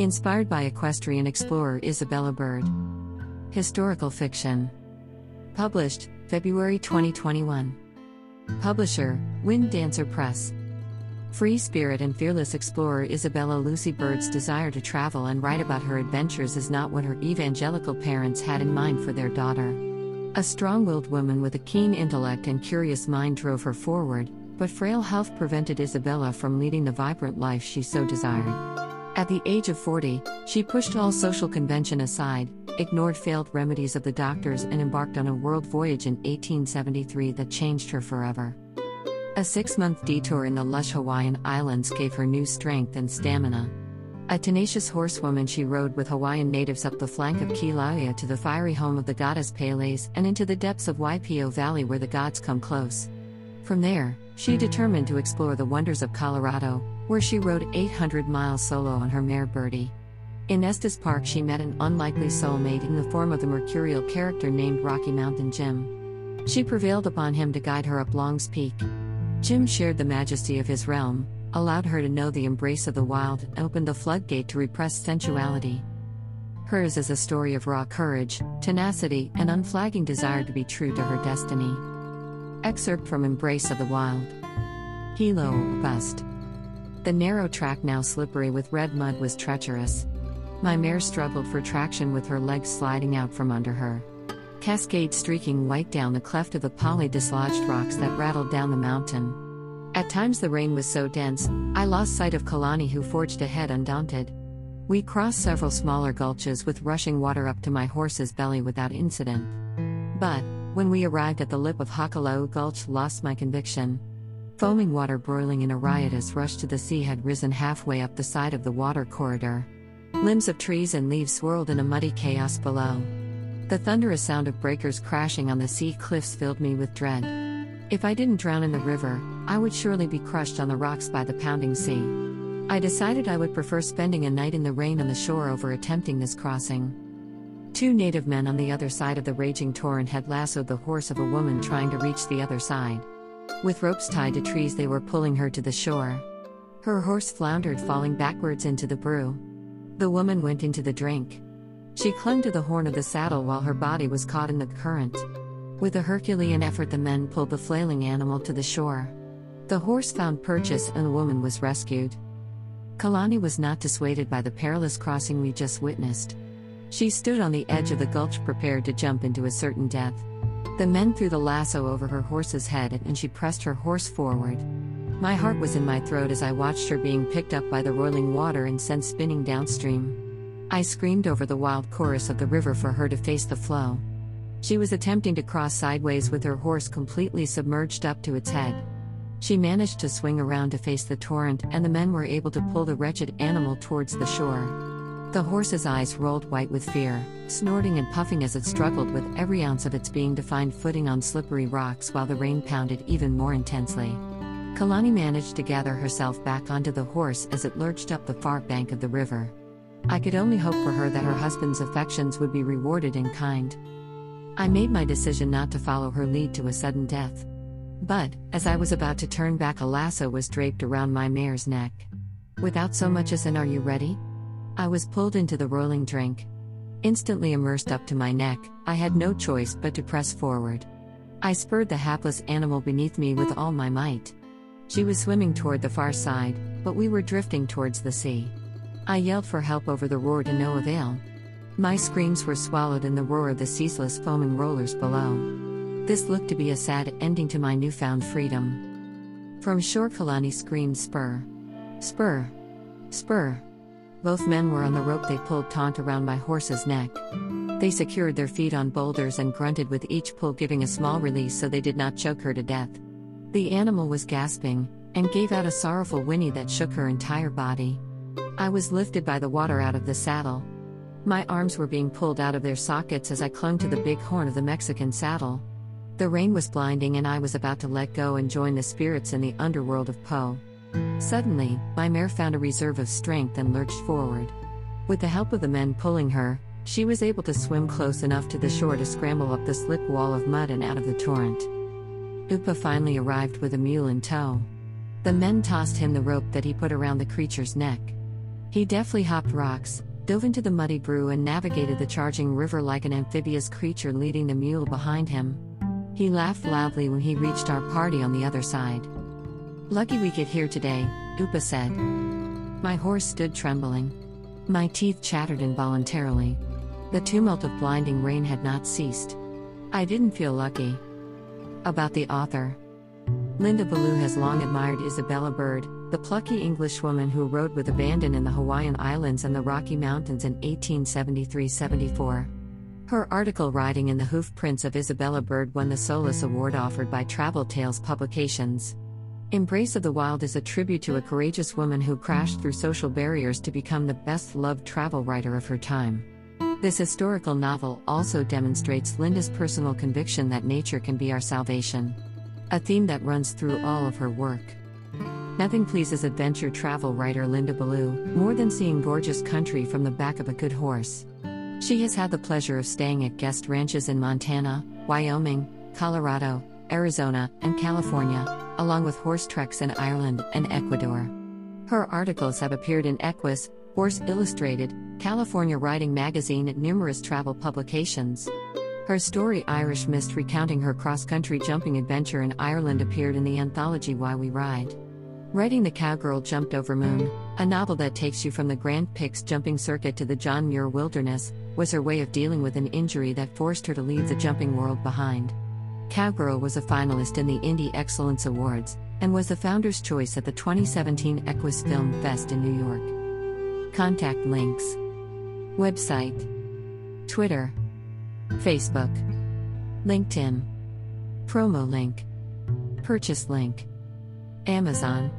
Inspired by equestrian explorer Isabella Bird. Historical fiction. Published February 2021. Publisher Wind Dancer Press. Free spirit and fearless explorer Isabella Lucy Bird's desire to travel and write about her adventures is not what her evangelical parents had in mind for their daughter. A strong willed woman with a keen intellect and curious mind drove her forward, but frail health prevented Isabella from leading the vibrant life she so desired. At the age of 40, she pushed all social convention aside, ignored failed remedies of the doctors, and embarked on a world voyage in 1873 that changed her forever. A six month detour in the lush Hawaiian Islands gave her new strength and stamina. A tenacious horsewoman, she rode with Hawaiian natives up the flank of Kilauea to the fiery home of the goddess Pele's and into the depths of Waipio Valley where the gods come close. From there, she determined to explore the wonders of Colorado, where she rode 800 miles solo on her mare Birdie. In Estes Park, she met an unlikely soulmate in the form of the mercurial character named Rocky Mountain Jim. She prevailed upon him to guide her up Long's Peak. Jim shared the majesty of his realm, allowed her to know the embrace of the wild, and opened the floodgate to repressed sensuality. Hers is a story of raw courage, tenacity, and unflagging desire to be true to her destiny. Excerpt from Embrace of the Wild. Hilo, Bust. The narrow track, now slippery with red mud, was treacherous. My mare struggled for traction with her legs sliding out from under her. Cascade streaking white down the cleft of the pali dislodged rocks that rattled down the mountain. At times the rain was so dense, I lost sight of Kalani, who forged ahead undaunted. We crossed several smaller gulches with rushing water up to my horse's belly without incident. But, when we arrived at the lip of Hakalau Gulch, lost my conviction. Foaming water broiling in a riotous rush to the sea had risen halfway up the side of the water corridor. Limbs of trees and leaves swirled in a muddy chaos below. The thunderous sound of breakers crashing on the sea cliffs filled me with dread. If I didn't drown in the river, I would surely be crushed on the rocks by the pounding sea. I decided I would prefer spending a night in the rain on the shore over attempting this crossing. Two native men on the other side of the raging torrent had lassoed the horse of a woman trying to reach the other side. With ropes tied to trees, they were pulling her to the shore. Her horse floundered, falling backwards into the brew. The woman went into the drink. She clung to the horn of the saddle while her body was caught in the current. With a Herculean effort, the men pulled the flailing animal to the shore. The horse found purchase and the woman was rescued. Kalani was not dissuaded by the perilous crossing we just witnessed. She stood on the edge of the gulch prepared to jump into a certain death. The men threw the lasso over her horse's head and she pressed her horse forward. My heart was in my throat as I watched her being picked up by the roiling water and sent spinning downstream. I screamed over the wild chorus of the river for her to face the flow. She was attempting to cross sideways with her horse completely submerged up to its head. She managed to swing around to face the torrent, and the men were able to pull the wretched animal towards the shore. The horse's eyes rolled white with fear, snorting and puffing as it struggled with every ounce of its being to find footing on slippery rocks while the rain pounded even more intensely. Kalani managed to gather herself back onto the horse as it lurched up the far bank of the river. I could only hope for her that her husband's affections would be rewarded in kind. I made my decision not to follow her lead to a sudden death. But, as I was about to turn back, a lasso was draped around my mare's neck. Without so much as an are you ready? I was pulled into the rolling drink. Instantly immersed up to my neck, I had no choice but to press forward. I spurred the hapless animal beneath me with all my might. She was swimming toward the far side, but we were drifting towards the sea. I yelled for help over the roar to no avail. My screams were swallowed in the roar of the ceaseless foaming rollers below. This looked to be a sad ending to my newfound freedom. From shore, Kalani screamed, Spur! Spur! Spur! Both men were on the rope they pulled taut around my horse's neck. They secured their feet on boulders and grunted with each pull, giving a small release so they did not choke her to death. The animal was gasping and gave out a sorrowful whinny that shook her entire body. I was lifted by the water out of the saddle. My arms were being pulled out of their sockets as I clung to the big horn of the Mexican saddle. The rain was blinding, and I was about to let go and join the spirits in the underworld of Po. Suddenly, my mare found a reserve of strength and lurched forward. With the help of the men pulling her, she was able to swim close enough to the shore to scramble up the slick wall of mud and out of the torrent. Upa finally arrived with a mule in tow. The men tossed him the rope that he put around the creature's neck. He deftly hopped rocks, dove into the muddy brew, and navigated the charging river like an amphibious creature leading the mule behind him. He laughed loudly when he reached our party on the other side. Lucky we get here today, Upa said. My horse stood trembling. My teeth chattered involuntarily. The tumult of blinding rain had not ceased. I didn't feel lucky. About the author Linda Ballou has long admired Isabella Bird, the plucky Englishwoman who rode with abandon in the Hawaiian Islands and the Rocky Mountains in 1873 74. Her article Riding in the Hoof Prints of Isabella Bird won the Solas Award offered by Travel Tales Publications. Embrace of the Wild is a tribute to a courageous woman who crashed through social barriers to become the best loved travel writer of her time. This historical novel also demonstrates Linda's personal conviction that nature can be our salvation. A theme that runs through all of her work. Nothing pleases adventure travel writer Linda Ballou more than seeing gorgeous country from the back of a good horse. She has had the pleasure of staying at guest ranches in Montana, Wyoming, Colorado, Arizona, and California, along with horse treks in Ireland and Ecuador. Her articles have appeared in Equus, Horse Illustrated, California Riding Magazine, and numerous travel publications. Her story Irish Mist recounting her cross country jumping adventure in Ireland appeared in the anthology Why We Ride. Writing The Cowgirl Jumped Over Moon, a novel that takes you from the Grand Prix jumping circuit to the John Muir Wilderness, was her way of dealing with an injury that forced her to leave the jumping world behind. Cowgirl was a finalist in the Indie Excellence Awards and was the founder's choice at the 2017 Equus Film Fest in New York. Contact links. Website. Twitter. Facebook. LinkedIn. Promo link. Purchase link. Amazon.